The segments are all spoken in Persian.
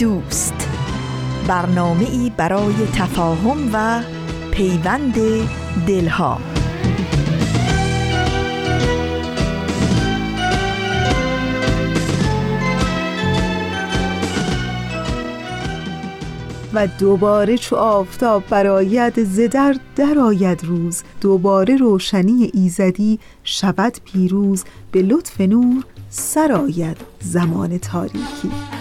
دوست. برنامه ای برای تفاهم و پیوند دلها. و دوباره چو آفتاب برآید ز در درآید روز. دوباره روشنی ایزدی شود پیروز به لطف نور سرآید زمان تاریکی.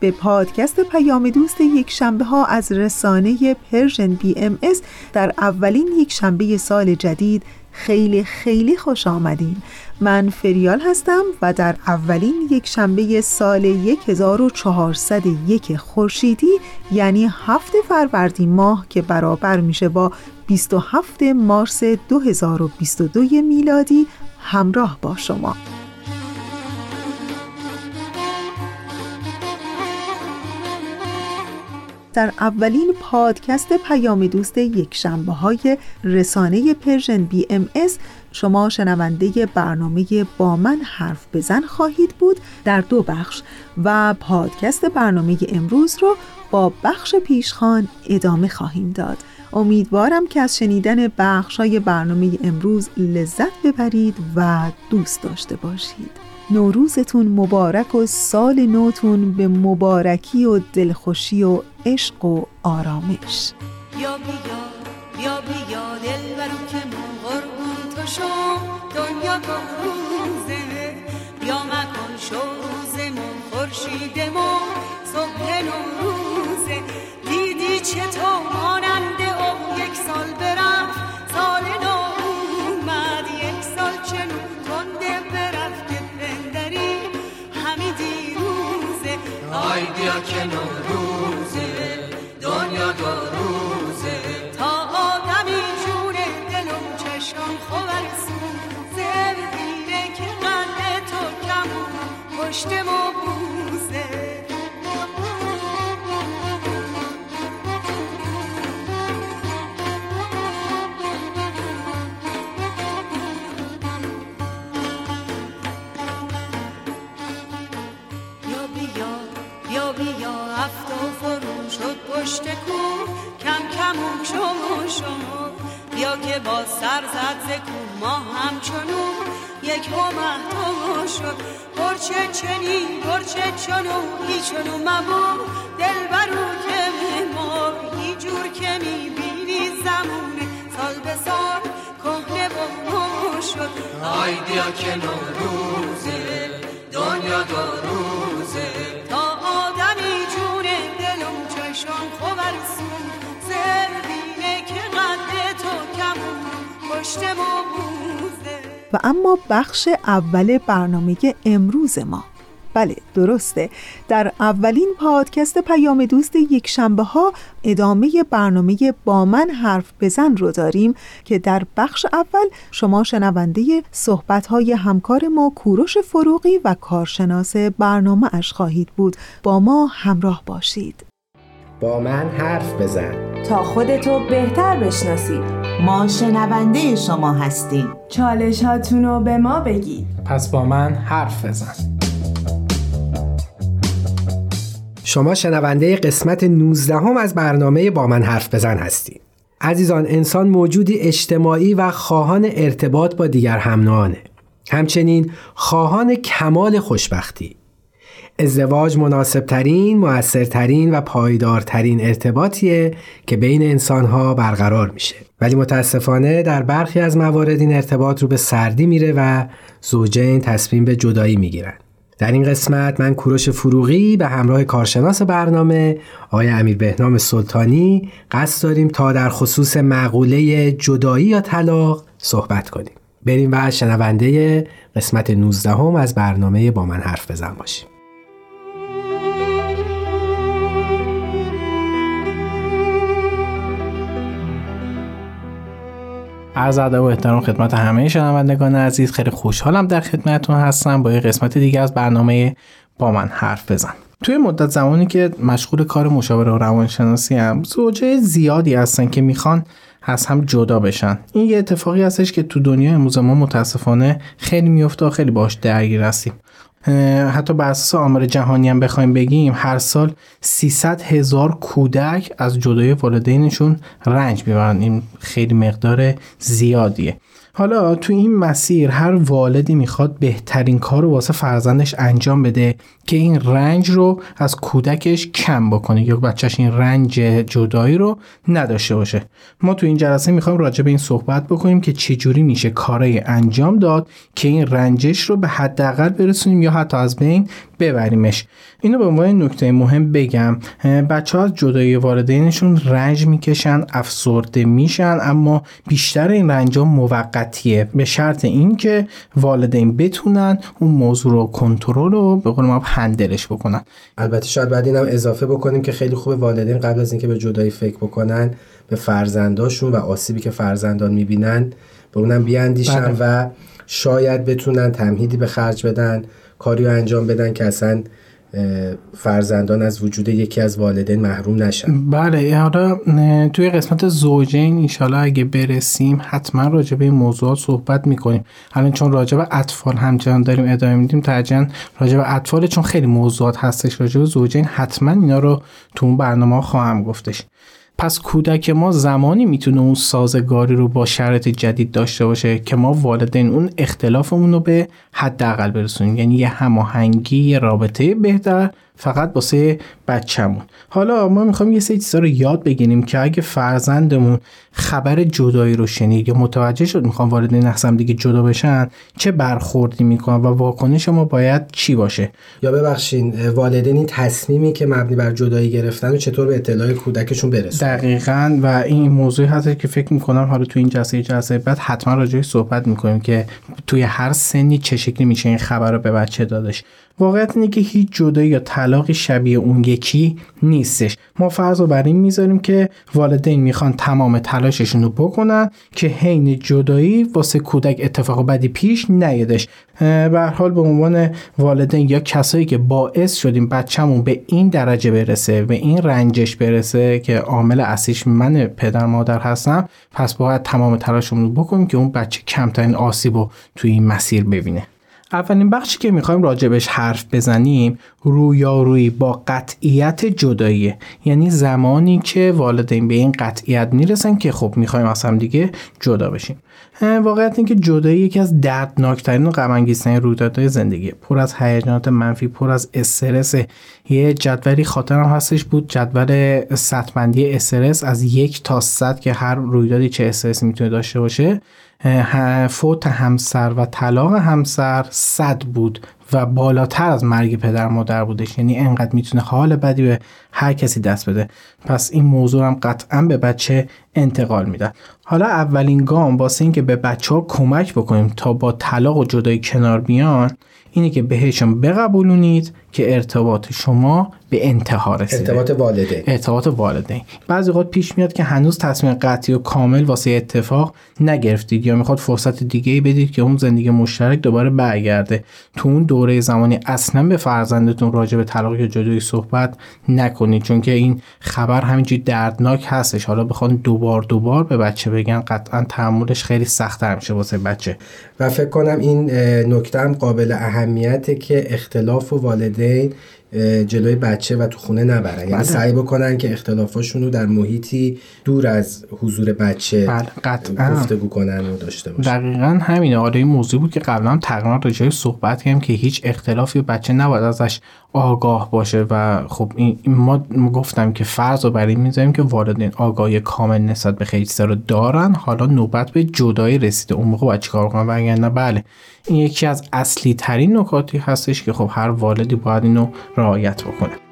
به پادکست پیام دوست یک شنبه ها از رسانه Persian BMS در اولین یک شنبه سال جدید خیلی خیلی خوش آمدین. من هستم و در اولین یک شنبه سال 1401 خورشیدی یعنی هفت فروردین ماه که برابر میشه با 27 مارس 2022 میلادی همراه با شما. در اولین پادکست پیام دوست یک شنبه های رسانه Persian BMS شما شنونده برنامه با من حرف بزن خواهید بود در دو بخش و پادکست برنامه امروز رو با بخش پیشخان ادامه خواهیم داد. امیدوارم که از شنیدن بخش های برنامه امروز لذت ببرید و دوست داشته باشید. نوروزتون مبارک و سال نوتون به مبارکی و دلخوشی و عشق و آرامش. بیا بیا بیا بیا دل برو که من قربون تو شو. دنیا روزه بیا مکن شو روزمون خورشیدمون صبح نوروزه دیدی چطور ماننده او یک سال برفت سال نو اومد یک سال چنو تنده برفت که پندری. همی دیروزه آی بیا که نوروزه پشت ما بوزه یا بیا یا بیا هفت و فرون شد پشت کو. کم کمون شما شما بیا که با سر زد ز ما همچنون یک مهتما شد. گرچه چنی گرچه چنو ای چنو مبو دل برو که ما ای جور که می‌بینی زمونه. سال به سال کهنه و نو شد. آی بیا که نوروزه دنیا دو روزه. تا آدمی جونه دلم چشم خوبرسون زربینه که قد تو کمون. پشت ما و اما بخش اول برنامه امروز ما. بله درسته. در اولین پادکست پیام دوست یک شنبه ها ادامه برنامه با من حرف بزن رو داریم که در بخش اول شما شنونده صحبت های همکار ما کوروش فروغی و کارشناس برنامه اش خواهید بود. با ما همراه باشید. با من حرف بزن. تا خودتو بهتر بشناسید ما شنونده شما هستیم. چالش رو به ما بگید. پس با من حرف بزن. شما شنونده قسمت 19 هم از برنامه با من حرف بزن هستید. عزیزان انسان موجودی اجتماعی و خواهان ارتباط با دیگر همنانه همچنین خواهان کمال خوشبختی. ازدواج مناسبترین، موثرترین و پایدارترین ارتباطیه که بین انسانها برقرار میشه. ولی متاسفانه در برخی از موارد این ارتباط رو به سردی میره و زوجین تصمیم به جدایی می‌گیرن. در این قسمت من کوروش فروغی به همراه کارشناس برنامه آقای امیر بهنام سلطانی قصد داریم تا در خصوص مقوله جدایی یا طلاق صحبت کنیم بریم و شنونده قسمت 19 هم از برنامه با من حرف بزن باشیم عرض ادب و احترام خدمت همه شنوندگان عزیز. خیلی خوشحالم در خدمتتون هستم. با یه قسمت دیگه از برنامه با من حرف بزن. توی مدت زمانی که مشغول کار مشاوره و روانشناسی هم زوجه زیادی هستن که می‌خوان از هم جدا بشن. این یه اتفاقی هستش که تو دنیا امروز ما متاسفانه خیلی میفته و خیلی باش درگیر هستیم. حتی بر اساس آمار جهانی هم بخوایم بگیم هر سال 300 هزار کودک از جدای والدینشون رنج می‌برن. این خیلی مقدار زیادیه. حالا تو این مسیر هر والدی می‌خواد بهترین کار رو واسه فرزندش انجام بده که این رنج رو از کودکش کم بکنه یا بچهش این رنج جدایی رو نداشته باشه. ما تو این جلسه می‌خوایم راجع به این صحبت بکنیم که چجوری میشه کارای انجام داد که این رنجش رو به حداقل برسونیم یا حتی از بین ببریمش. اینو به عنوان نکته مهم بگم. بچه ها از جدایی والدینشون رنج می‌کشن افسرده میشن اما بیشتر این رنج ها موقتیه. به شرط اینکه والدین بتونن اون موضوع رو کنترل و به قول ما هندلش بکنن. البته شاید بعد اینم اضافه بکنیم که خیلی خوب والدین قبل از اینکه به جدایی فکر بکنن به فرزنداشون و آسیبی که فرزندان می‌بینن به اونم بیاندیشن بله. و شاید بتونن تمهیدی به خرج بدن کاری رو انجام بدن که اصلا فرزندان از وجود یکی از والدین محروم نشن. بله حالا توی قسمت زوجین ایشالا اگه برسیم حتما راجع به این موضوعات صحبت می‌کنیم. الان چون راجع به اطفال همچنان داریم ادامه میدیم ترجیحاً راجع به اطفال چون خیلی موضوعات هستش راجع به زوجین حتما اینا رو تو اون برنامه خواهم گفتش. پس کودک ما زمانی می‌تونه اون سازگاری رو با شرط جدید داشته باشه که ما والدین اون اختلافمون رو به حداقل برسونیم. یعنی یه هماهنگی رابطه بهتر فقط واسه بچهمون. حالا ما می‌خوایم یه سری چیزا رو یاد بگیریم که اگه فرزندمون خبر جدایی رو شنید یا متوجه شد می‌خوام وارد نحسم دیگه جدا بشن چه برخوردی می‌کنن و واکنش ما باید چی باشه؟ یا ببخشین والدین این تصمیمی که مبنی بر جدایی گرفتن و چطور به اطلاع کودکشون برسن دقیقا و این موضوعی هست که فکر می‌کنم حالا تو این جلسه جلسه بعد حتما راجعش صحبت می‌کنیم که توی هر سنی چه شکلی میشه این خبر رو به بچه دادش. واقعیت اینه که هیچ جدایی یا طلاقی شبیه اون یکی نیستش. ما فرض رو بر این می‌ذاریم که والدین می‌خوان تمام تلاششون رو بکنن که حین جدایی واسه کودک اتفاق بدی پیش نیادش. به حال به عنوان والدین یا کسایی که باعث شدیم بچهمون به این درجه برسه به این رنجش برسه که عامل اصلیش من پدر مادر هستم پس باید تمام تلاشمون رو بکنیم که اون بچه کمترین آسیب رو توی این مسیر ببینه. اولین بخشی که می‌خوایم راجبش حرف بزنیم رویارویی با قطعیت جداییه یعنی زمانی که والدین به این قطعیت می‌رسن که خب می‌خوایم از هم دیگه جدا بشیم. واقعیت این که جدایی یکی از دردناکترین و غم رویدادهای زندگی پر از هیجانات منفی پر از استرس. یه جدولی خاطرم هستش بود جدول سطبندی استرس از یک تا صد که هر رویدادی چه استرسی می‌تونه داشته باشه فوت همسر و طلاق همسر صد بود. و بالاتر از مرگ پدر مادر بودش. یعنی انقدر می‌تونه حال بدی به هر کسی دست بده. پس این موضوع هم قطعا به بچه انتقال میدن حالا اولین گام واسه اینکه به بچه ها کمک بکنیم تا با طلاق و جدایی کنار بیان اینه که بهشون بقبولونید که ارتباط شما به انتها رسیده. ارتباط والدین ارتباط والدین بعضی وقت پیش میاد که هنوز تصمیم قطعی و کامل واسه اتفاق نگرفتید یا می‌خواد فرصت دیگه ای بدید که اون زندگی مشترک دوباره برگرده. تو اون دوره زمانی اصلا به فرزندتون راجع به طلاق یا جدایی صحبت نکنید چون که این خبر همینجوری دردناک هستش. حالا بخوان دوبار دوبار به بچه بگن قطعا تحملش خیلی سختتر میشه واسه بچه. و فکر کنم این نکته هم قابل اهمیته که اختلاف و والدین جلوی بچه و تو خونه نبرن. یعنی بله. سعی بکنن که اختلافاشون رو در محیطی دور از حضور بچه بله قطعا. گفتگو کنن و داشته باشن دقیقا همینه. آره این موضوع بود که قبلا تقریبا راجعه صحبت کردیم که هیچ اختلافی بچه نباید ازش آگاه باشه و خب این ما گفتم که فرض رو بر این می‌ذاریم که والدین آگاهی کامل نسبت به خیلی رو دارن. حالا نوبت به جدایی رسیده. اون موقع باید چیکار کنن وگرنه بله. این یکی از اصلی ترین نکاتی هستش که خب هر والدی باید اینو رعایت بکنه.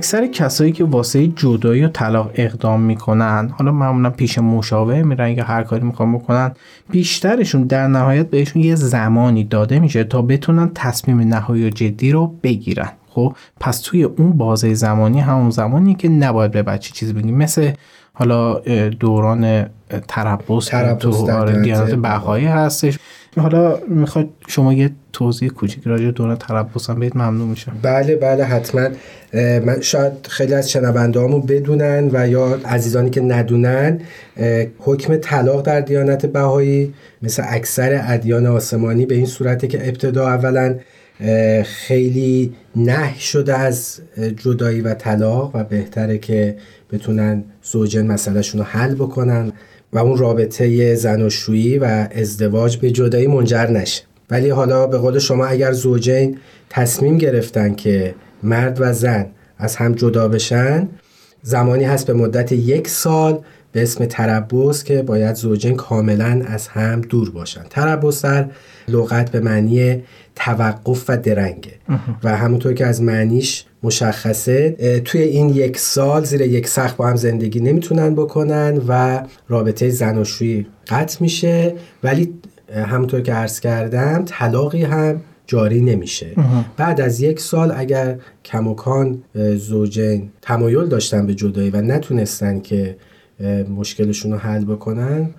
اکثر کسایی که واسه جدایی و طلاق اقدام می‌کنن حالا معمولا پیش مشاور میرن یا هر کاری می‌خوان بکنن بیشترشون در نهایت بهشون یه زمانی داده میشه تا بتونن تصمیم نهایی و جدی رو بگیرن خب پس توی اون بازه زمانی همون زمانی که نباید به بچه چیزی بگیم مثل حالا دوران تربص تو آره، دیانت. بهایی هستش حالا می‌خواد شما یه توضیح کوچیک راجع به دوران تربص هم بهت ممنون میشم. بله بله حتما. من شاید خیلی از شنونده بدونن و یا عزیزانی که ندونن حکم طلاق در دیانت بهایی مثل اکثر ادیان آسمانی به این صورته که ابتدا اولا خیلی نه شده از جدایی و طلاق و بهتره که بتونن زوجین مسئلهشون رو حل بکنن. و اون رابطه زناشویی و ازدواج به جدایی منجر نشه. ولی حالا به قول شما اگر زوجین تصمیم گرفتن که مرد و زن از هم جدا بشن زمانی هست به مدت یک سال به اسم تربص که باید زوجین کاملا از هم دور باشن. تربص در لغت به معنی توقف و درنگه و همونطور که از معنیش مشخصه. توی این یک سال زیر یک سقف با هم زندگی نمی‌تونن بکنن و رابطه زناشویی قطع میشه. ولی همونطور که عرض کردم طلاقی هم جاری نمیشه. بعد از یک سال اگر کموکان زوجین تمایل داشتن به جدایی و نتونستن که مشکلشون رو حل بکنن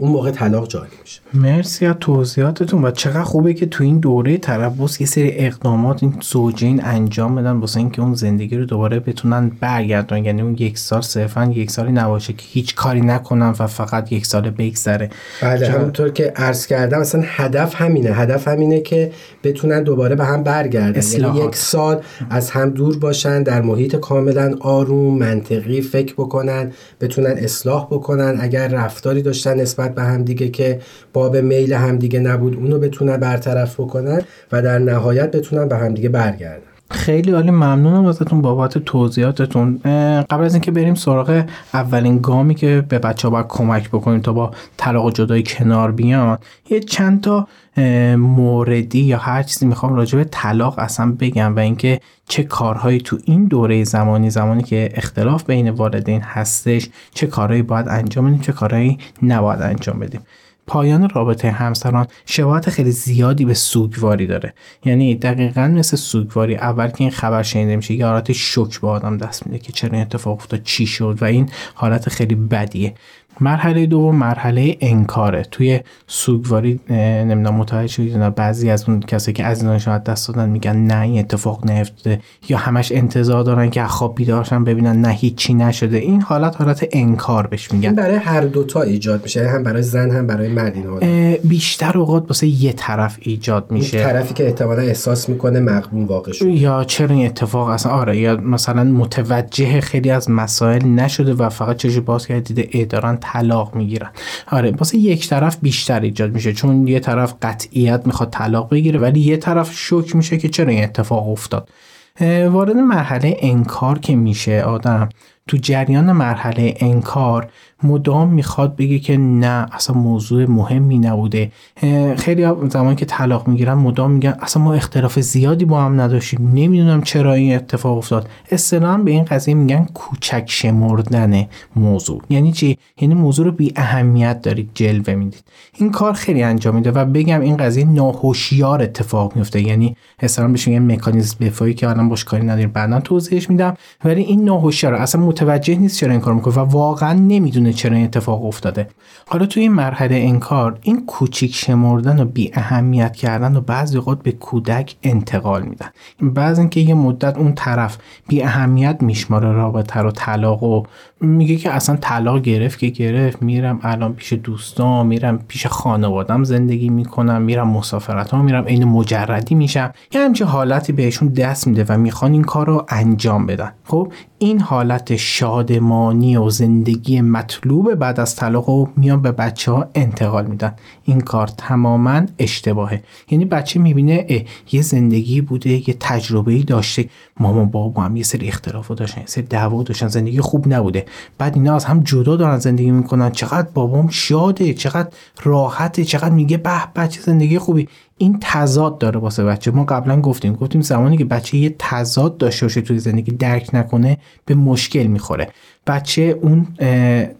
اون موقع طلاق جاری میشه. مرسی از توضیحاتتون. و چقدر خوبه که تو این دوره تربص یه سری اقدامات این زوجین انجام بدن واسه اینکه اون زندگی رو دوباره بتونن برگردن. یعنی اون یک سال صرفا یک سالی نباشه که هیچ کاری نکنن و فقط یک سال بگذره. بله چرا؟ همونطور که عرض کردم اصلا هدف همینه. هدف همینه که بتونن دوباره به هم برگردن. یعنی اصلاحات. یک سال از هم دور باشن در محیط کاملا آروم منطقی فکر بکنن بتونن اصلاح بکنن. اگر رفتاری داشتن نسبت به هم دیگه که باب میل هم دیگه نبود اونو بتونن برطرف بکنن و در نهایت بتونن به هم دیگه برگردن. خیلی عالی ممنونم ازتون بابت توضیحاتتون. قبل از اینکه بریم سراغ اولین گامی که به بچه ها باید کمک بکنیم تا با طلاق و جدایی کنار بیان یه چند تا موردی یا هر چیزی می‌خوام راجع به طلاق اصلا بگم و اینکه چه کارهایی تو این دوره زمانی زمانی که اختلاف بین والدین هستش چه کارهایی باید انجام بدیم چه کارهایی نباید انجام بدیم. پایان رابطه همسران شباهت خیلی زیادی به سوگواری داره. یعنی دقیقا مثل سوگواری اول که این خبر شنیده میشه یه حالت شوک به آدم دست میده که چرا این اتفاق افتاد چی شد و این حالت خیلی بدیه. مرحله دوم مرحله انکاره. توی سوگواری نمی‌دونم متوجه شدید بعضی از اون کسایی که از دست دادن میگن نه این اتفاق نیفتاده یا همش انتظار دارن که خواب بیدارشن ببینن نه هیچی نشده. این حالت حالت انکار بهش میگن. این برای هر دوتا ایجاد میشه یعنی هم برای زن هم برای مرد بیشتر اوقات واسه یه طرف ایجاد میشه. طرفی که احتمالا احساس می‌کنه مغبون واقع شد یا چرا این اتفاق اصلا آره یا مثلا متوجه خیلی از مسائل نشده و فقط چشم باز کرده دیده طلاق می‌گیرن. آره واسه یک طرف بیشتر ایجاد میشه چون یه طرف قطعیت می‌خواد طلاق بگیره ولی یه طرف شوک میشه که چرا این اتفاق افتاد. وارد مرحله انکار که میشه آدم تو جریان مرحله انکار مدام می‌خواد بگه که نه اصلا موضوع مهمی نبوده. خیلی زمانی که طلاق می‌گیرن مدام میگن اصلا ما اختلاف زیادی با هم نداشتیم. نمی‌دونم چرا این اتفاق افتاد. اصطلاحا به این قضیه میگن کوچک شمردن موضوع. یعنی چی؟ یعنی موضوع رو بی اهمیت دارید جلوه می‌دید. این کار خیلی انجام میده و بگم این قضیه ناهوشیار اتفاق میفته یعنی اصطلاحا بهش میگن مکانیزم دفاعی که الان باش کاری نداریم. بعدا توضیحش میدم. ولی این ناهوشیار اصلا متوجه نیست چرا این کار می‌کنه و واقعا نمی‌دونه چرا این اتفاق افتاده. حالا توی این مرحله انکار این کوچیک شمردن و بی اهمیت کردن و بعضی اوقات به کودک انتقال میدن. بعضی اینکه یه مدت اون طرف بی اهمیت میشماره رابطه رو طلاق و میگه که اصلا طلاق گرفت که گرفت. میرم الان پیش دوستان میرم پیش خانوادم زندگی می‌کنم میرم مسافرت ها میرم عین مجردی میشم. یه همچین حالتی بهشون دست میده و می‌خوان این کار رو انجام بدن. خب این حالت شادمانی و زندگی مطلوب بعد از طلاق رو میان به بچه ها انتقال میدن. این کار تماما اشتباهه. یعنی بچه می‌بینه یه زندگی بوده یه تجربه داشته. مامان بابا هم یه سری اختلاف داشتن یه سری دعوا داشتن زندگی خوب نبوده. بعد اینا از هم جدا دارن زندگی می‌کنن. چقدر بابام شاده چقدر راحته چقدر میگه به بچه زندگی خوبی. این تضاد داره واسه بچه. ما قبلا گفتیم گفتیم زمانی که بچه یه تضاد داشته باشه توی زندگی درک نکنه به مشکل می‌خوره. بچه اون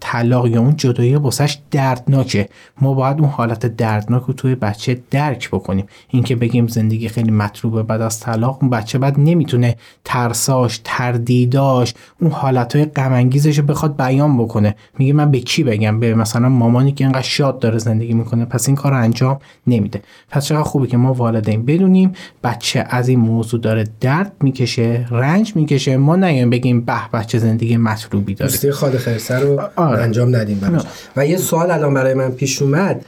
طلاق یا اون جدایی واسش دردناکه. ما باید اون حالت دردناک رو توی بچه درک بکنیم. اینکه بگیم زندگی خیلی مطلوبه بعد از طلاق اون بچه بعد نمی‌تونه ترساش تردیداش اون حالتهای غم رو بخواد بیان بکنه. میگه من به کی بگم؟ به مثلا مامانی که اینقدر شاد داره زندگی می‌کنه پس این کار انجام نمیده. پس چقدر خوبه که ما والدین بدونیم. بچه از این موضوع داره درد می‌کشه رنج می‌کشه. ما نیایم بگیم به بچه زندگی مطلوبی داره دوستی خال خرسه رو آره. انجام ندیم براش. و یه سوال الان برای من پیش اومد.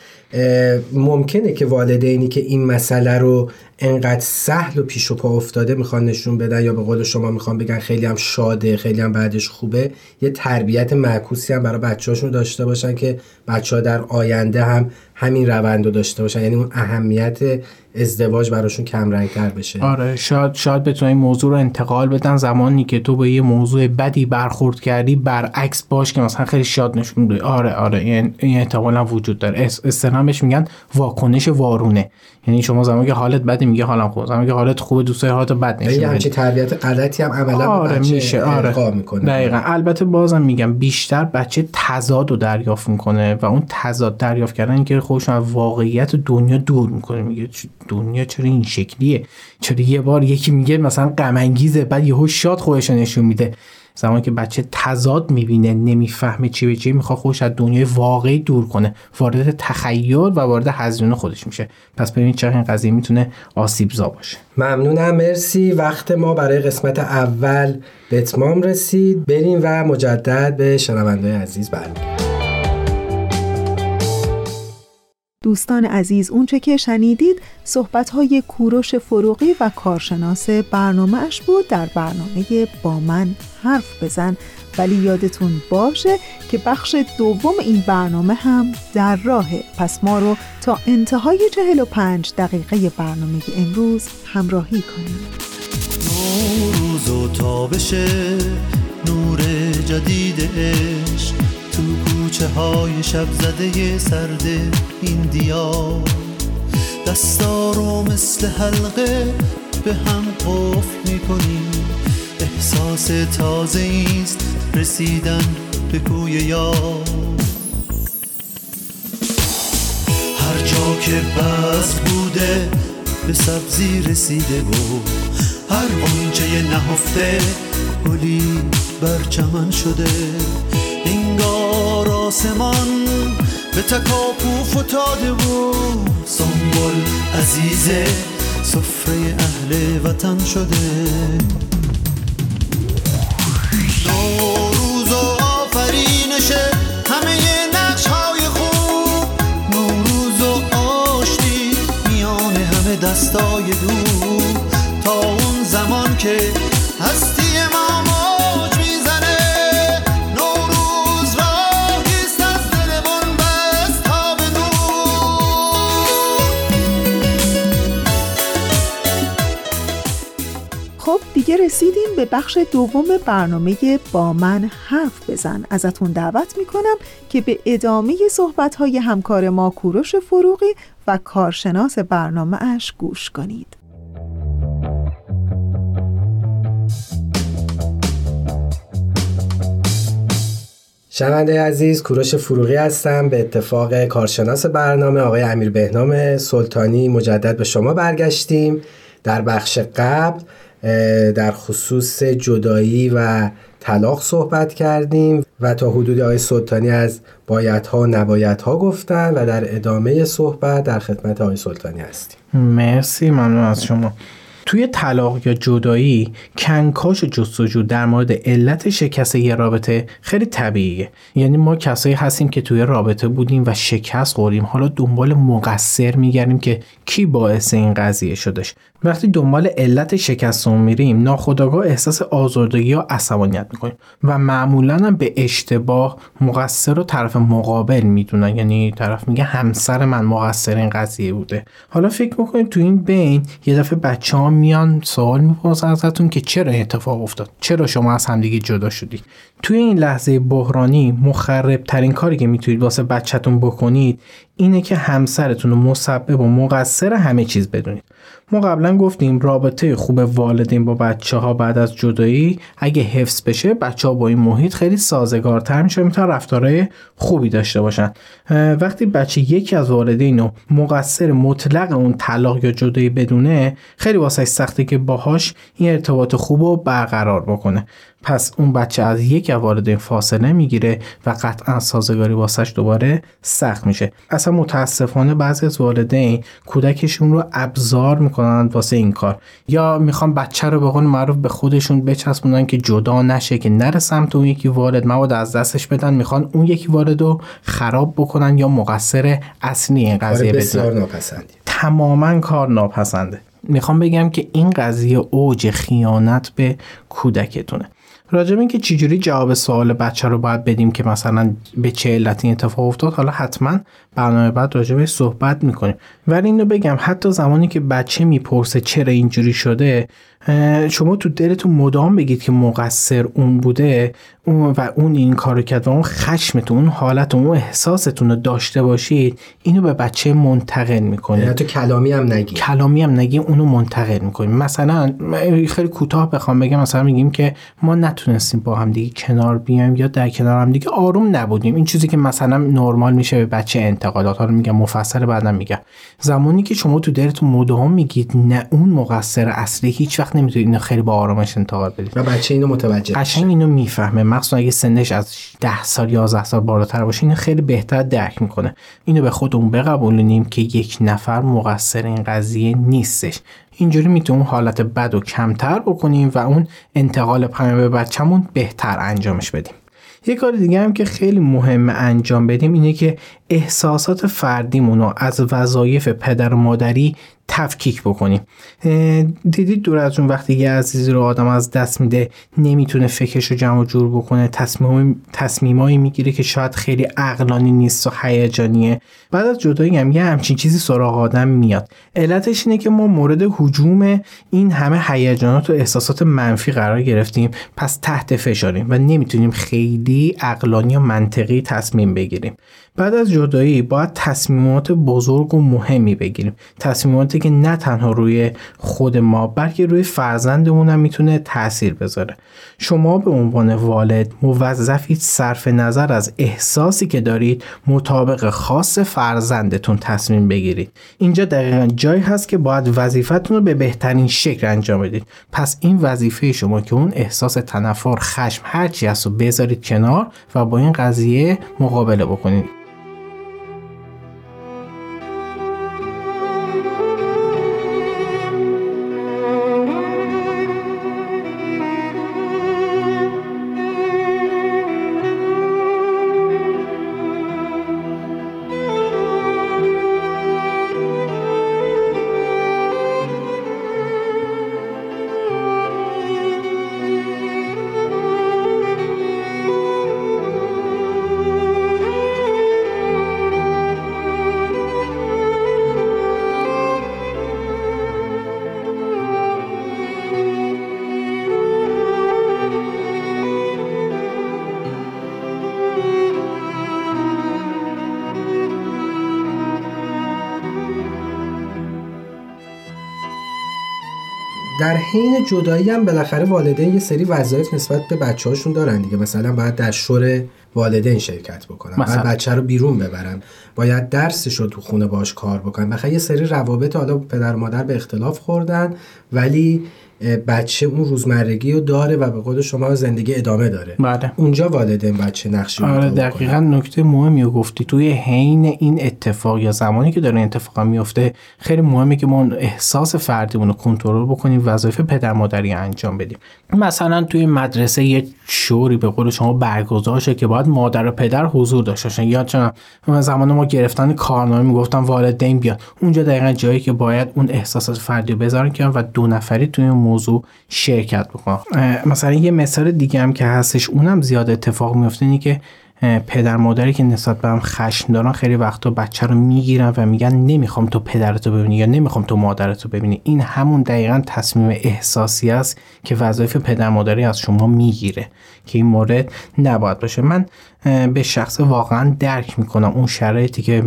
ممکنه که والدینی که این مسئله رو انقدر سهل و پیش و پا افتاده می‌خوان نشون بدن یا به قول شما می‌خوان بگن خیلی هم شاده خیلی هم بعدش خوبه یه تربیت معکوسی هم برای بچه‌هاشون داشته باشن که بچه ها در آینده هم همین روند رو داشته باشن. یعنی اون اهمیت ازدواج براشون کم تر بشه. آره شاید شاید بتونن این موضوع رو انتقال بدن. زمانی که تو به یه موضوع بدی برخورد کردی برعکس باش که مثلا خیلی شاد نشون بدی. آره آره این احتمالا وجود داره. استنامش میگن واکنش وارونه. یعنی شما زمانی که حالت بدی میگه حالم خوبه زمانی که حالت خوبه دوستای حالت بد نشون یعنی تربیت غلطی هم عملا آره میشه آره. می‌کنه. دقیقا. البته بازم میگم بیشتر بچه تضاد رو دریافت می‌کنه و اون تضاد دریافت کردن که خودش واقعیت دنیا دور می‌کنه. میگه دنیا چرا این شکلیه؟ چرا یه بار یکی میگه مثلا غم بعد یهو شاد خودش نشون میده. زمانی که بچه تضاد می‌بینه نمی‌فهمه چی به چی می‌خواد خودش از دنیای واقعی دور کنه. وارد تخیل و وارد هزیون خودش میشه. پس ببینید چرا این قضیه می‌تونه آسیبزا باشه. ممنونم مرسی. وقت ما برای قسمت اول به اتمام رسید. بریم و مجدد به شنونده عزیز برمیگردیم. دوستان عزیز اونچه که شنیدید صحبت های کوروش فروغی و کارشناس برنامه اش بود در برنامه با من حرف بزن. ولی یادتون باشه که بخش دوم این برنامه هم در راهه. پس ما رو تا انتهای 45 دقیقه برنامه امروز همراهی کنید. نوروز و تابش نور جدید عشق تو کوچه های شب زده سرد این دیار. دستا رو مثل حلقه به هم قفل می‌کنیم. احساس تازه است رسیدن به کوی یار. هر جا که بس بوده به سبزی رسیده و هر آنچه نهفته گلی بر چمن شده. آسمان به تکاپو فتاده و سنبول عزیزه سفره اهل وطن شده. نوروز و آفرینشه همه نقش های خوب. نوروز و آشتی میان همه دستای دور. تا اون زمان که هستی رسیدیم به بخش دوم برنامه با من حرف بزن. ازتون دعوت می‌کنم که به ادامه صحبت های همکار ما کوروش فروغی و کارشناس برنامه اش گوش کنید. شنونده عزیز کوروش فروغی هستم. به اتفاق کارشناس برنامه آقای امیر بهنام سلطانی مجدد به شما برگشتیم. در بخش قبل در خصوص جدایی و طلاق صحبت کردیم و تا حدود آقای سلطانی از بایدها و نبایدها گفتن و در ادامه صحبت در خدمت آقای سلطانی هستیم. مرسی ممنون از شما. توی طلاق یا جدایی کنکاش و جستجو در مورد علت شکست یه رابطه خیلی طبیعیه. یعنی ما کسایی هستیم که توی رابطه بودیم و شکست خوردیم. حالا دنبال مقصر میگردیم که کی باعث این قضیه شدش. وقتی دنبال علت شکستمون میریم ناخداگاه احساس آزردگی یا عصبانیت می‌کنیم و معمولا هم به اشتباه مقصر رو طرف مقابل می‌دونن. یعنی طرف میگه همسر من مقصر این قضیه بوده. حالا فکر می‌کنید تو این بین یه دفعه بچه ها میان سوال می‌پرسن ازتون که چرا اتفاق افتاد؟ چرا شما از همدیگه جدا شدید؟ توی این لحظه بحرانی مخرب ترین کاری که می‌تونید واسه بچهتون بکنید اینه که همسرتون رو مسبب و مقصر همه چیز بدونید. ما قبلا گفتیم رابطه خوب والدین با بچه ها بعد از جدایی اگه حفظ بشه بچه ها با این محیط خیلی سازگارتر میشه می‌تونن رفتارهای خوبی داشته باشن. وقتی بچه یکی از والدین رو مقصر مطلق اون طلاق یا جدایی بدونه خیلی واسه سخته که باهاش این ارتباط خوب رو برقرار بکنه. پس اون بچه از یک والدین فاصله می‌گیره و قطعا سازگاری واسش دوباره سخت میشه. اصلا متاسفانه بعضی از والدین کودکشون رو ابزار می‌کنن واسه این کار. یا می‌خوان بچه رو به قول معروف به خودشون بچسبونن که جدا نشه که نره سمت اون یکی والد. مواد از دستش بدن می‌خوان اون یکی والد رو خراب بکنن یا مقصر اصلی این قضیه بدن. تماما کار ناپسنده. می‌خوام بگم که این قضیه اوج خیانت به کودکتونه. راجب اینکه چجوری جواب سوال بچه رو باید بدیم که مثلا به چه علتی اتفاق افتاد حالا حتما برنامه بعد راجبش صحبت می‌کنیم. ولی اینو بگم حتی زمانی که بچه می‌پرسه چرا اینجوری شده شما تو دلتون مدام بگید که مقصر اون بوده اون و اون این کارو کرد و اون خشمتون اون حالت اون احساستون رو داشته باشید اینو به بچه منتقل می‌کنید. یعنی تو کلامی هم نگی. کلامی هم نگی اونو منتقل می‌کنیم مثلا خیلی کوتاه بخوام بگم مثلا میگیم که ما نتونستیم با هم دیگه کنار بیایم یا در کنار هم دیگه آروم نبودیم. این چیزی که مثلا نرمال میشه به بچه انتقادات ها رو میگم مفصل بعدم میگم. زمانی که شما تو دلتون مدام میگید نه اون مقصر اصلی هیچ وقت نمی‌تونید اینو خیلی با آرامش انتقاد بدید و بچه اینو متوجه قشنگ اینو می‌فهمه. مخصوصا اگه سنش از 10 سال 11 سال بالاتر باشه اینو خیلی بهتر درک می‌کنه. اینو به خودمون بقبولونیم که یک نفر مقصر این قضیه نیستش. اینجوری می‌تونیم حالت بد و کمتر بکنیم و اون انتقال پیام به بچه‌مون بهتر انجامش بدیم. یه کار دیگه هم که خیلی مهمه انجام بدیم اینه که احساسات فردیمون رو از وظایف پدر و مادری تفکیک بکنیم. دیدید دور از اون وقتی یه عزیزی رو آدم از دست میده نمی‌تونه فکرش رو جمع جور بکنه تصمیم تصمیمایی می‌گیره که شاید خیلی عقلانی نیست و هیجانیه. بعد از جدایی هم یه همچین چیزی سراغ آدم میاد. علتش اینه که ما مورد حجوم این همه هیجانات و احساسات منفی قرار گرفتیم. پس تحت فشاریم و نمی‌تونیم خیلی عقلانی و منطقی تصمیم بگیریم. بعد از جدایی باید تصمیمات بزرگ و مهمی بگیریم. تصمیماتی که نه تنها روی خود ما بلکه روی فرزندمون هم می‌تونه تاثیر بذاره. شما به عنوان والد موظفید صرف نظر از احساسی که دارید مطابق خاص فرزندتون تصمیم بگیرید. اینجا دقیقا جایی هست که باید وظیفتون رو به بهترین شکل انجام بدید. پس این وظیفه شما که اون احساس تنفر خشم هرچی هست رو بذارید کنار و با این قضیه مقابله بکنید. حین جدایی هم بالاخره والدین یه سری وظایف نسبت به بچه هاشون دارن دیگه. مثلا باید در شور والدین شرکت بکنن. مثلا. بچه رو بیرون ببرن. باید درسش رو تو خونه باش کار بکنن. بخاطر یه سری روابط حالا پدر و مادر به اختلاف خوردن ولی بچه اون روزمرگی رو داره و به قول شما زندگی ادامه داره. بله. اونجا والدین بچه نقشی آره دقیقا نکته مهمی رو گفتی. توی حین این اتفاق یا زمانی که داره اتفاق میفته خیلی مهمه که ما احساس فردیمون رو کنترل بکنیم وظایف پدر مادری انجام بدیم. مثلا توی مدرسه یه شوری به قول شما برگزار شه که باید مادر و پدر حضور داشته باشن. یا چون زمان ما گرفتن کارنامه می‌گفتن والدین بیاد اونجا دقیقا جایی که باید اون احساسات فردی بذارن که و دو نفری توی موضوع شرکت بکنم. مثلا یه مثال دیگه هم که هستش اونم زیاد اتفاق میفته اینه که پدر مادری که نسبت به هم خشم دارن خیلی وقتا بچه رو می‌گیرن و میگن نمی‌خوام تو پدرتو ببینی یا نمی‌خوام تو مادرتو ببینی. این همون دقیقا تصمیم احساسی است که وظایف پدر مادری از شما می‌گیره که این مورد نباید باشه. من به شخص واقعا درک می‌کنم اون شرایطی که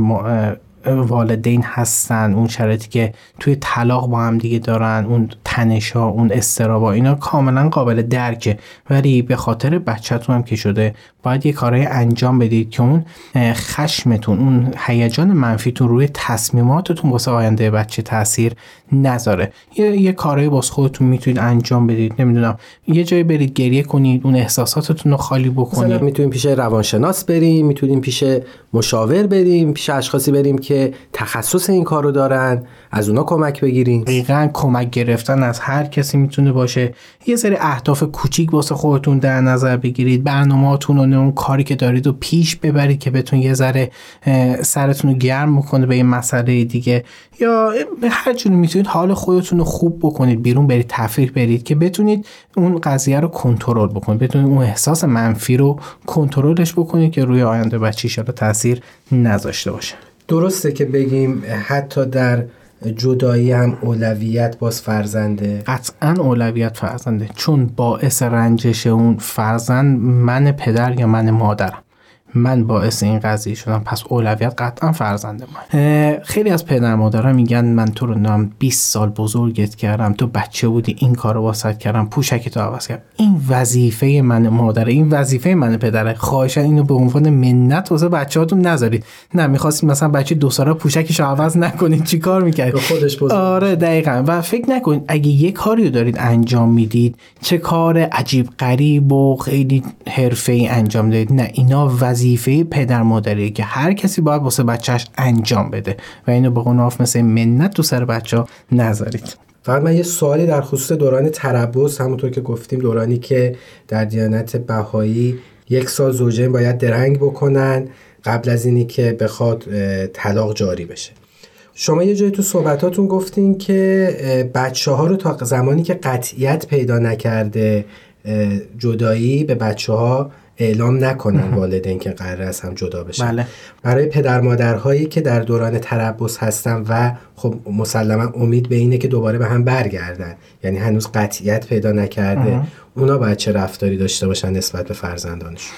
والدین هستن اون شرایطی که توی طلاق با هم دیگه دارن اون تنش ها اون استرابا اینا کاملا قابل درکه. ولی به خاطر بچهتون هم که شده باید یه کارهای انجام بدید که اون خشمتون اون هیجان منفیتون روی تصمیماتتون واسه آینده بچه تاثیر نذاره. یه, یه کارهای باز خودتون می‌تونید انجام بدید نمی‌دونم. یه جایی برید گریه کنید اون احساساتتون رو خالی بکنید. می‌تونیم پیش روانشناس بریم می‌تونیم پیش مشاور بریم پیش اشخاصی بریم که تخصص این کارو دارن از اونا کمک بگیریم دقیقا کمک گرفتن از هر کسی می‌تونه باشه. یه سری اهداف کوچیک واسه خودتون در نظر بگیرید. برنامه‌هاتون و اون کاری که دارید و پیش ببرید که بتون یه ذره سرتون رو گرم بکنه به این مسئله دیگه. یا به هر جوری می‌تونید حال خودتون رو خوب بکنید. بیرون برید تفریح برید که بتونید اون قضیه رو کنترل بکنید. بتونید اون احساس منفی رو کنترلش بکنید که روی آینده رو تاثیر نذاشته باشه. درسته که بگیم حتی در جدایی هم اولویت باز فرزنده. قطعا اولویت فرزنده. چون باعث رنجش اون فرزند من پدر یا من مادرم. من باعث این قضیه شدم. پس اولویت قطعا فرزند من خیلی از پدر مادرها میگن من تو رو نام 20 سال بزرگت کردم. تو بچه بودی این کارو واسط کردم پوشکی تو عوض کردم. این وظیفه من مادر این وظیفه من پدره. خواهشا اینو به عنوان منت واسه بچه‌هاتون نذارید. نه می‌خواستید مثلا بچه دو ساله پوشکش عوض نکنید. چیکار می‌کردید؟ خودش بزرگ. آره دقیقا. و فکر نکنید اگه یه کاری رو دارید انجام می‌دید چه کار عجیب غریب و خیلی حرفه‌ای انجام دادید نه اینا وظیفه پدر مادریه که هر کسی باید واسه بچهش انجام بده. و اینو به قناف مثل منت تو سر بچه نذارید. فقط من یه سوالی در خصوص دوران تربس همونطور که گفتیم دورانی که در دیانت بهایی یک سال زوجین باید درنگ بکنن قبل از اینی که بخواد طلاق جاری بشه. شما یه جایی تو صحبتاتون گفتین که بچه ها رو تا زمانی که قطعیت پیدا نکرده جدایی به بچه ها اعلام نکنن والدین که قرار از هم جدا بشن. بله. برای پدر مادرهایی که در دوران تربس هستن و خب مسلما امید به اینه که دوباره به هم برگردن. یعنی هنوز قطعیت پیدا نکرده. اونا باید چه رفتاری داشته باشن نسبت به فرزندانشون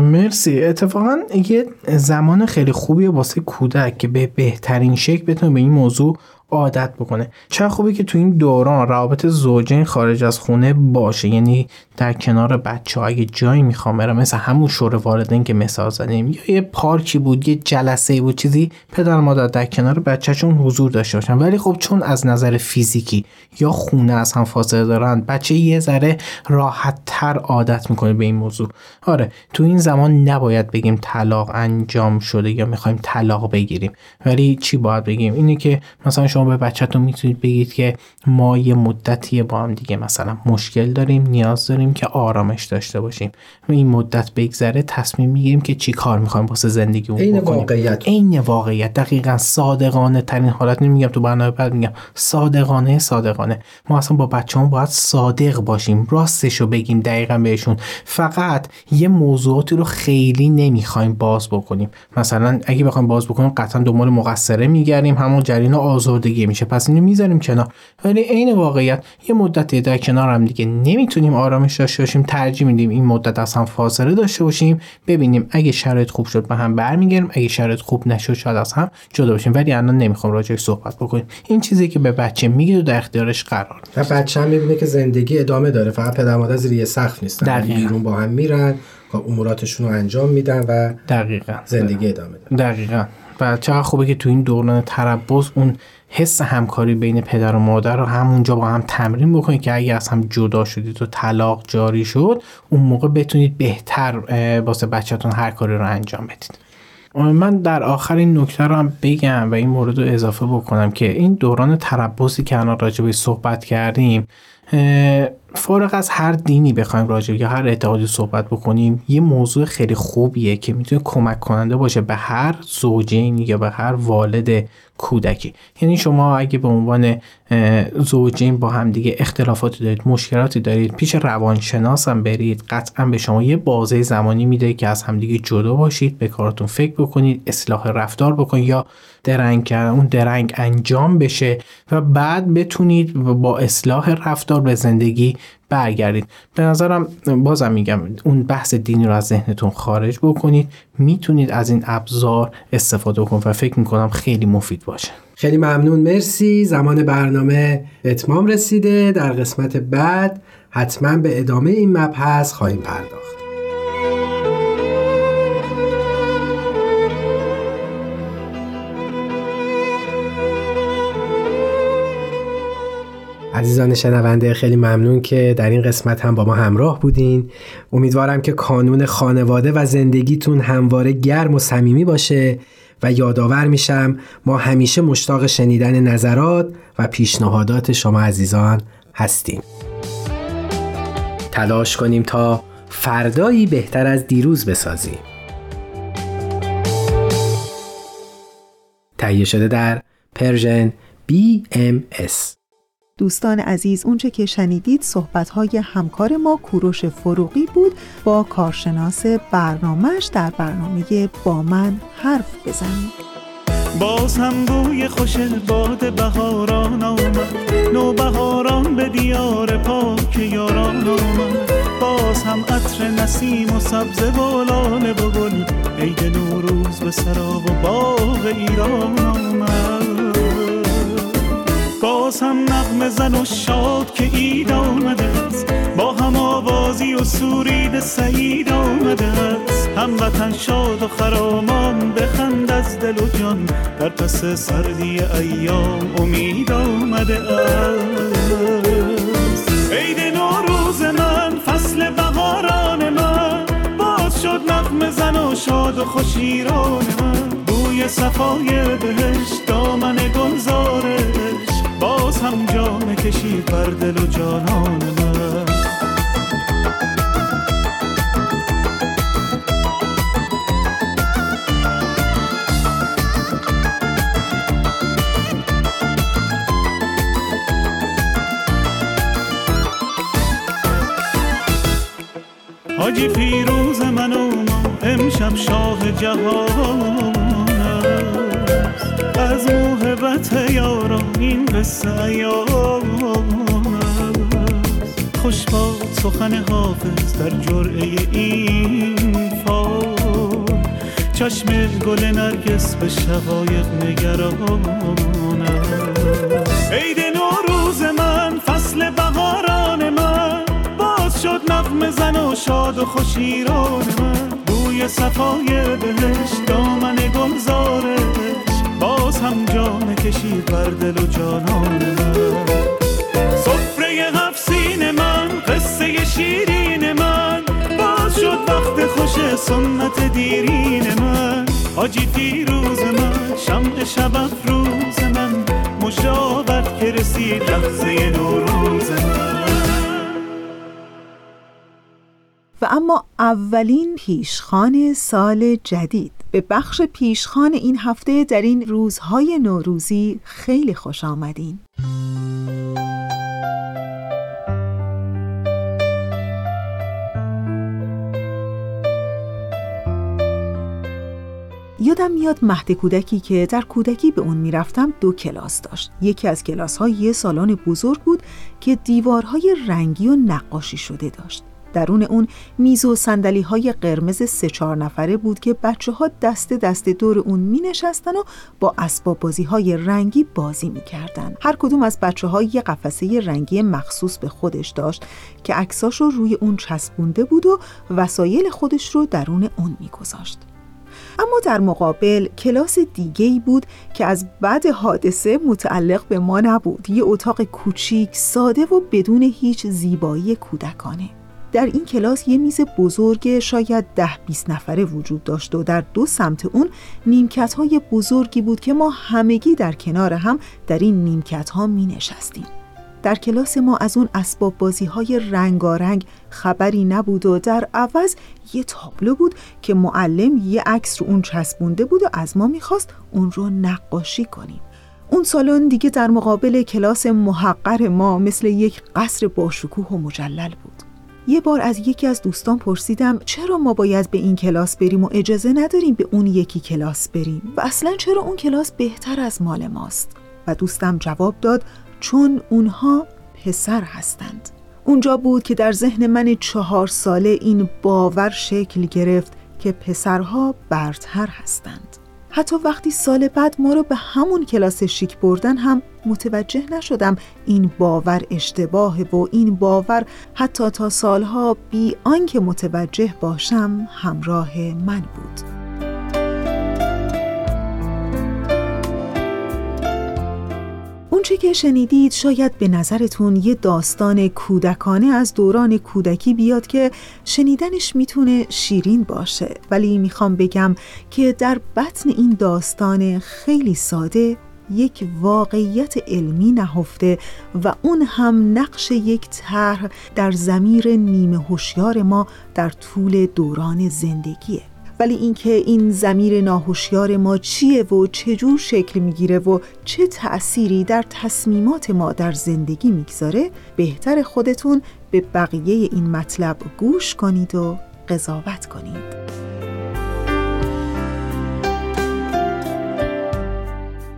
مرسی. اتفاقا یه زمان خیلی خوبی واسه کودک که به بهترین شکل بتونه به این موضوع عادت بکنه. چه خوبی که تو این دوران روابط زوجین خارج از خونه باشه. یعنی در کنار بچه ها اگه جایی می‌خوام برم مثل همون شور والدین که مثال زدیم یا یه پارکی بود یه جلسه بود چیزی پدر مادر در کنار بچهشون حضور داشته باشن. ولی خب چون از نظر فیزیکی یا خونه از هم فاصله دارن بچه یه ذره راحت تر عادت می‌کنه به این موضوع. آره تو این زمان نباید بگیم طلاق انجام شده یا می‌خوایم طلاق بگیریم. ولی چی باید بگیم؟ اینه که مثلا شما به بچهتون می‌تونید بگید که ما یه مدتی با هم دیگه مثلا مشکل داریم نیاز داریم که آرامش داشته باشیم. و این مدت بگذره تصمیم می‌گیریم که چی کار می‌خوایم واسه زندگی اون این واقعیت. این واقعیت. دقیقا صادقانه ترین حالت نمیگم تو برنامه بعد میگم. صادقانه صادقانه. ما اصلا با بچه‌مون باید صادق باشیم. راستش رو بگیم دقیقا بهشون. فقط یه موضوعاتی رو خیلی نمی‌خوایم باز بکنیم. مثلا اگه بخوایم باز بکنیم قطعا دنبال مقصره میگردیم. همون جریان آمادگی میشه پس اینو می‌ذاریم کنار. ولی عین واقعیت یه مدتی در کنار هم دیگه نمی‌تونیم آرامش داشته باشیم ترجیح میدیم این مدت از هم فاصله داشته باشیم. ببینیم اگه شرایط خوب شد به هم برمیگردیم اگه شرایط خوب نشد شاید از هم جدا باشیم ولی الان نمی‌خوام راجعش صحبت بکنیم. این چیزی که به بچه میگه و در اختیارش قرار و بچه هم می‌بینه که زندگی ادامه داره. فقط پدر مادر زیر سقف نیستن. بیرون با هم میرن اموراتشون رو انجام میدن و دقیقا. زندگی ادامه دارن دقیقا. و چقدر خوبه که تو این دوران تربص اون حس همکاری بین پدر و مادر رو همونجا با هم تمرین بکنید که اگه از هم جدا شدید و طلاق جاری شد اون موقع بتونید بهتر واسه بچهتون هر کاری رو انجام بدید. من در آخر این نکته رو هم بگم و این مورد رو اضافه بکنم که این دوران تربصی که الان راجع صحبت کردیم فارغ از هر دینی بخوایم راجع یا هر اعتقادی صحبت بکنیم یه موضوع خیلی خوبیه که می‌تونه کمک کننده باشه به هر زوجین یا به هر والد کودکی. یعنی شما اگه به عنوان زوجین با هم دیگه اختلافاتی دارید مشکلاتی دارید پیش روانشناس هم برید قطعا به شما یه بازه زمانی میده که از همدیگه جدا باشید به کارتون فکر بکنید اصلاح رفتار بکنید یا درنگ اون درنگ انجام بشه و بعد بتونید با اصلاح رفتار به زندگی برگردید. به نظرم بازم میگم اون بحث دینی رو از ذهنتون خارج بکنید. می‌تونید از این ابزار استفاده کنید و فکر می‌کنم خیلی مفید باشه. خیلی ممنون. مرسی. زمان برنامه اتمام رسیده. در قسمت بعد حتما به ادامه این مبحث خواهیم پرداخت. عزیزان شنونده خیلی ممنون که در این قسمت هم با ما همراه بودین. امیدوارم که کانون خانواده و زندگیتون همواره گرم و صمیمی باشه و یادآور میشم ما همیشه مشتاق شنیدن نظرات و پیشنهادات شما عزیزان هستیم. تلاش کنیم تا فردایی بهتر از دیروز بسازیم. تهیه شده در پرژن BMS دوستان عزیز اونچه که شنیدید صحبتهای همکار ما کوروش فروغی بود با کارشناس برنامهش در برنامه با من حرف بزنید باز هم بوی خوش باد بهاران آمد. نو بهاران به دیار پاک یاران آمد. باز هم عطر نسیم و سبز و لاله گل عید نوروز به سراب و باغ ایران آمد. باز هم نغم زن و شاد که اید آمده است. با هم آوازی و سورید سعید آمده است. هم وطن شاد و خرامان بخند از دل و جان. در پس سردی ایام امید آمده است. عید نوروز من فصل بهاران من. باز شد نغم زن و شاد و خوشیران من. بوی صفای بهشت دامن گلزارش باز هم جان کشی بر دل و جانان من. حاجی پیروز من و ما امشب شاه جهان موهبت یاران این قصه ایام خوش با سخن حافظ در جرعه این فال. چشم گل نرگس به شقایق نگران عید نوروز من فصل بهاران من. باز شد نغم زن و شاد و خوشیران من. بوی صفای بهشت دامن گلزارش باز هم جان کشی بر دل و جانان من. صفره هفسین من قصه شیرین من. باز شد وقت خوش سنت دیرین من. حاجی پیروز من شمع شب افروز من. مشاورت که رسید لحظه نوروز من. و اما اولین پیشخان سال جدید. به بخش پیشخان این هفته در این روزهای نوروزی خیلی خوش آمدین. یادم میاد مهد کودکی که در کودکی به اون می‌رفتم دو کلاس داشت. یکی از کلاس ها یه سالن بزرگ بود که دیوارهای رنگی و نقاشی شده داشت. درون اون میز و سندلی های قرمز سه چهار نفره بود که بچه ها دست دست دور اون می نشستن و با اسباب بازی های رنگی بازی می کردن. هر کدوم از بچه ها یه قفسه رنگی مخصوص به خودش داشت که عکساش رو روی اون چسبونده بود و وسایل خودش رو درون اون می گذاشت. اما در مقابل کلاس دیگه ای بود که از بعد حادثه متعلق به ما نبود یه اتاق کوچیک ساده و بدون هیچ زیبایی کودکانه در این کلاس یه میز بزرگ شاید ده 20 نفره وجود داشت و در دو سمت اون نیمکت های بزرگی بود که ما همگی در کنار هم در این نیمکت ها می نشستیم. در کلاس ما از اون اسباب بازی های رنگارنگ خبری نبود و در عوض یه تابلو بود که معلم یه عکس رو اون چسبونده بود و از ما می‌خواست اون رو نقاشی کنیم. اون سالن دیگه در مقابل کلاس محقر ما مثل یک قصر باشکوه و مجلل بود. یه بار از یکی از دوستان پرسیدم چرا ما باید به این کلاس بریم و اجازه نداریم به اون یکی کلاس بریم؟ و اصلا چرا اون کلاس بهتر از مال ماست؟ و دوستم جواب داد چون اونها پسر هستند. اونجا بود که در ذهن من چهار ساله این باور شکل گرفت که پسرها برتر هستند. حتی وقتی سال بعد ما رو به همون کلاس شیک بردن هم متوجه نشدم. این باور اشتباهه و این باور حتی تا سالها بی آنکه متوجه باشم همراه من بود. اونچه که شنیدید شاید به نظرتون یه داستان کودکانه از دوران کودکی بیاد که شنیدنش می‌تونه شیرین باشه. ولی می‌خوام بگم که در بطن این داستان خیلی ساده یک واقعیت علمی نهفته و اون هم نقش یک طرح در زمیر نیمه هوشیار ما در طول دوران زندگیه. ولی اینکه این زمیر ناهوشیار ما چیه و چجور شکل می‌گیره و چه تأثیری در تصمیمات ما در زندگی می‌گذاره بهتر خودتون به بقیه این مطلب گوش کنید و قضاوت کنید.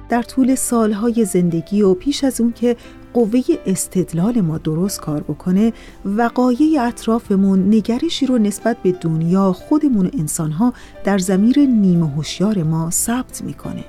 در طول سالهای زندگی و پیش از اون که قوه استدلال ما درست کار بکنه وقایع اطرافمون نگرشی رو نسبت به دنیا خودمون و انسانها در زمیر نیمه هوشیار ما ثبت می‌کنه.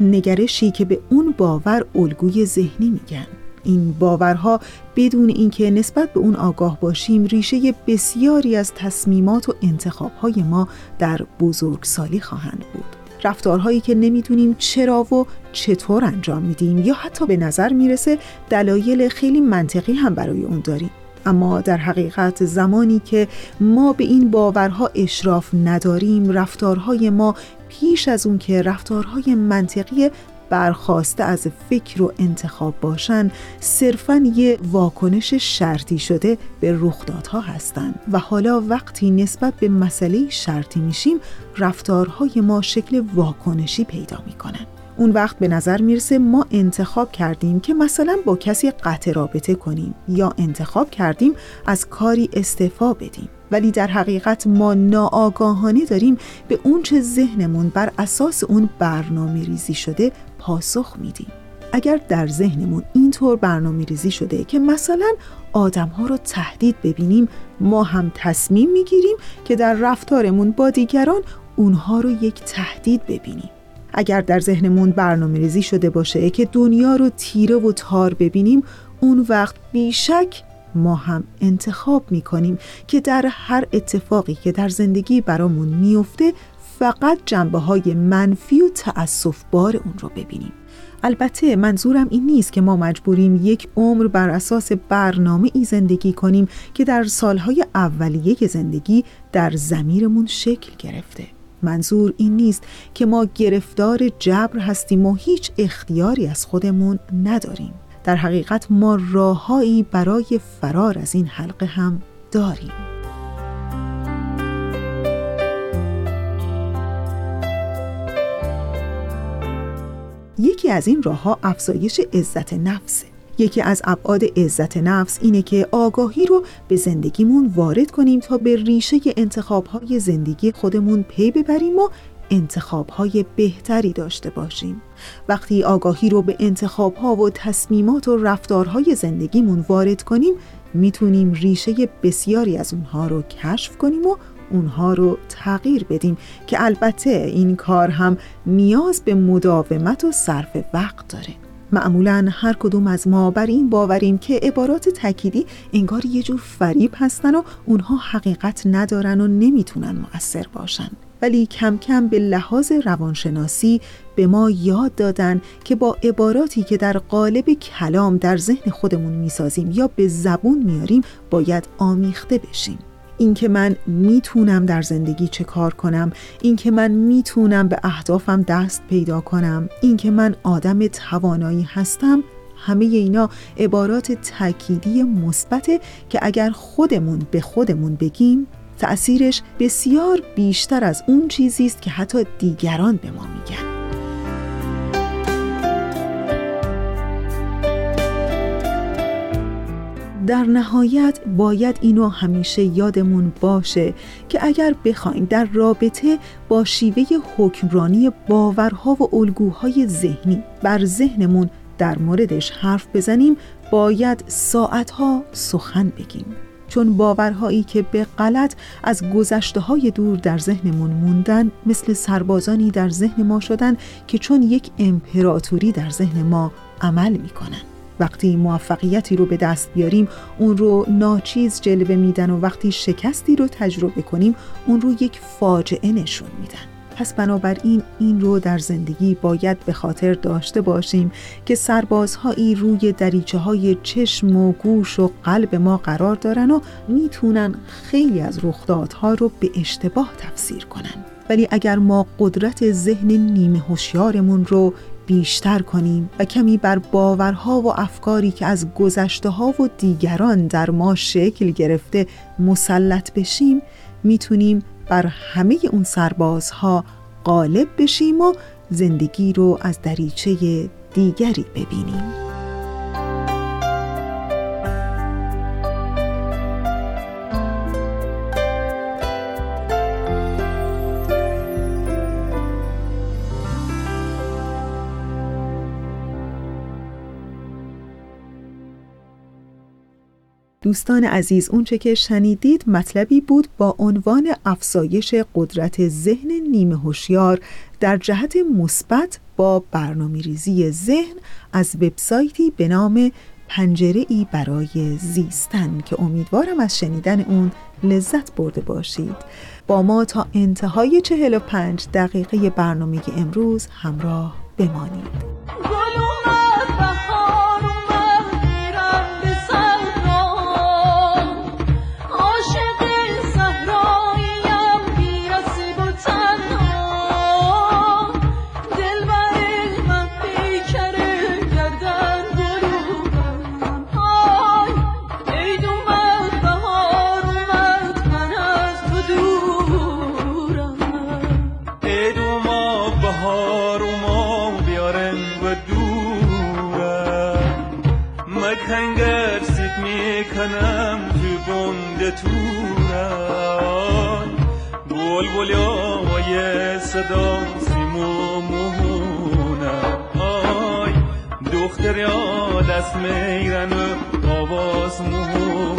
نگرشی که به اون باور الگوی ذهنی میگن. این باورها بدون اینکه نسبت به اون آگاه باشیم ریشه بسیاری از تصمیمات و انتخابهای ما در بزرگسالی خواهند بود. رفتارهایی که نمی‌دونیم چرا و چطور انجام میدیم یا حتی به نظر می‌رسه دلایل خیلی منطقی هم برای اون داریم. اما در حقیقت زمانی که ما به این باورها اشراف نداریم رفتارهای ما پیش از اون که رفتارهای منطقی برخواسته از فکر و انتخاب باشن صرفا یه واکنش شرطی شده به رخدادها هستند و حالا وقتی نسبت به مسئله شرطی میشیم رفتارهای ما شکل واکنشی پیدا می‌کنن. اون وقت به نظر می‌رسه ما انتخاب کردیم که مثلا با کسی قطع رابطه کنیم یا انتخاب کردیم از کاری استعفا بدیم. ولی در حقیقت ما ناآگاهانه داریم به اونچه ذهنمون بر اساس اون برنامه ریزی شده پاسخ میدیم. اگر در ذهنمون اینطور برنامه ریزی شده که مثلا آدم ها رو تهدید ببینیم ما هم تصمیم می‌گیریم که در رفتارمون با دیگران اونها رو یک تهدید ببینیم. اگر در ذهنمون برنامه ریزی شده باشه که دنیا رو تیره و تار ببینیم اون وقت بیشک ما هم انتخاب می کنیم که در هر اتفاقی که در زندگی برامون میفته فقط جنبه های منفی و تأصف بار اون رو ببینیم. البته منظورم این نیست که ما مجبوریم یک عمر بر اساس برنامه ای زندگی کنیم که در سالهای اولیه زندگی در زمیرمون شکل گرفته. منظور این نیست که ما گرفتار جبر هستیم و هیچ اختیاری از خودمون نداریم. در حقیقت ما راههایی برای فرار از این حلقه هم داریم. یکی از این راه ها افزایش عزت نفسه. یکی از ابعاد عزت نفس اینه که آگاهی رو به زندگیمون وارد کنیم تا به ریشه انتخابهای زندگی خودمون پی ببریم و انتخابهای بهتری داشته باشیم. وقتی آگاهی رو به انتخابها و تصمیمات و رفتارهای زندگیمون وارد کنیم می‌تونیم ریشه بسیاری از اونها رو کشف کنیم و اونها رو تغییر بدیم که البته این کار هم نیاز به مداومت و صرف وقت داره. معمولا هر کدوم از ما بر این باوریم که عبارات تکیدی انگار یه جور فریب هستن و اونها حقیقت ندارن و نمی‌تونن مؤثر باشن. ولی کم کم به لحاظ روانشناسی به ما یاد دادن که با عباراتی که در قالب کلام در ذهن خودمون می‌سازیم یا به زبون میاریم باید آمیخته بشیم. اینکه من می‌تونم در زندگی چه کار کنم اینکه من می‌تونم به اهدافم دست پیدا کنم اینکه من آدم توانایی هستم همه اینا عبارات تأکیدی مثبته که اگر خودمون به خودمون بگیم تأثیرش بسیار بیشتر از اون چیزی است که حتی دیگران به ما میگن. در نهایت باید اینو همیشه یادمون باشه که اگر بخوایم در رابطه با شیوه حکمرانی باورها و الگوهای ذهنی بر ذهنمون در موردش حرف بزنیم باید ساعتها سخن بگیم. چون باورهایی که به غلط از گذشته های دور در ذهنمون موندن مثل سربازانی در ذهن ما شدن که چون یک امپراتوری در ذهن ما عمل می‌کنن. وقتی موفقیتی رو به دست بیاریم اون رو ناچیز جلوه میدن و وقتی شکستی رو تجربه کنیم اون رو یک فاجعه نشون میدن. پس بنابراین این رو در زندگی باید به خاطر داشته باشیم که سربازهایی روی دریچه های چشم و گوش و قلب ما قرار دارن و می‌تونن خیلی از رخدادها رو به اشتباه تفسیر کنن. ولی اگر ما قدرت ذهن نیمه هوشیارمون رو بیشتر کنیم و کمی بر باورها و افکاری که از گذشته ها و دیگران در ما شکل گرفته مسلط بشیم می‌تونیم بر همه اون سربازها غالب بشیم و زندگی رو از دریچه دیگری ببینیم. دوستان عزیز اونچه که شنیدید مطلبی بود با عنوان افزایش قدرت ذهن نیمه هوشیار در جهت مثبت با برنامه ریزی ذهن از وبسایتی به نام پنجره ای برای زیستن که امیدوارم از شنیدن اون لذت برده باشید. با ما تا انتهای 45 دقیقه برنامه امروز همراه بمانید. صدا سیمو مهونم آی دختر یا دست میرن آواز مهونن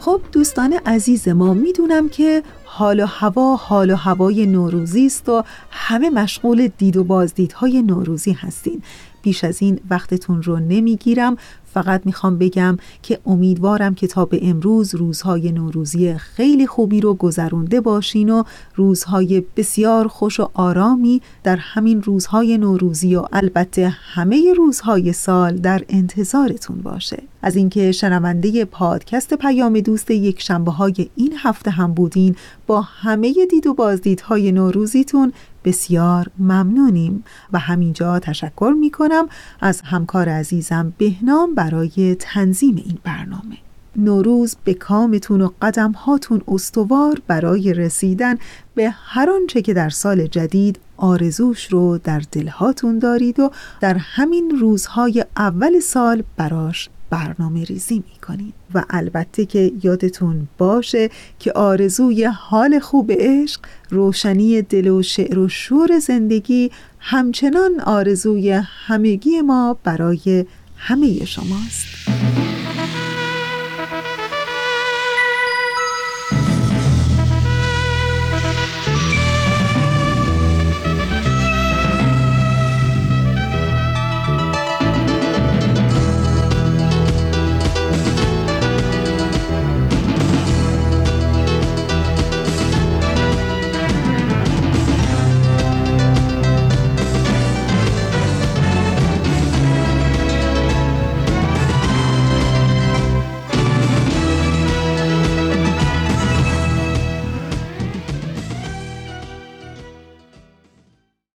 خب دوستان عزیز ما می‌دونم که حال و هوا حال و هوای نوروزی است و همه مشغول دید و بازدیدهای نوروزی هستین. بیش از این وقتتون رو نمی‌گیرم. فقط می‌خوام بگم که امیدوارم که تا به امروز روزهای نوروزی خیلی خوبی رو گذرونده باشین و روزهای بسیار خوش و آرامی در همین روزهای نوروزی و البته همه روزهای سال در انتظارتون باشه. از اینکه شنونده پادکست پیام دوست یک شنبه های این هفته هم بودین با همه دید و بازدیدهای نوروزیتون بسیار ممنونیم. و همینجا تشکر می کنم از همکار عزیزم بهنام برای تنظیم این برنامه. نوروز به کامتون و قدم هاتون استوار برای رسیدن به هر آنچه که در سال جدید آرزوش رو در دلهاتون دارید و در همین روزهای اول سال براش برنامه ریزی می و البته که یادتون باشه که آرزوی حال خوب عشق روشنی دل و شعر و شور زندگی همچنان آرزوی همگی ما برای همه شماست.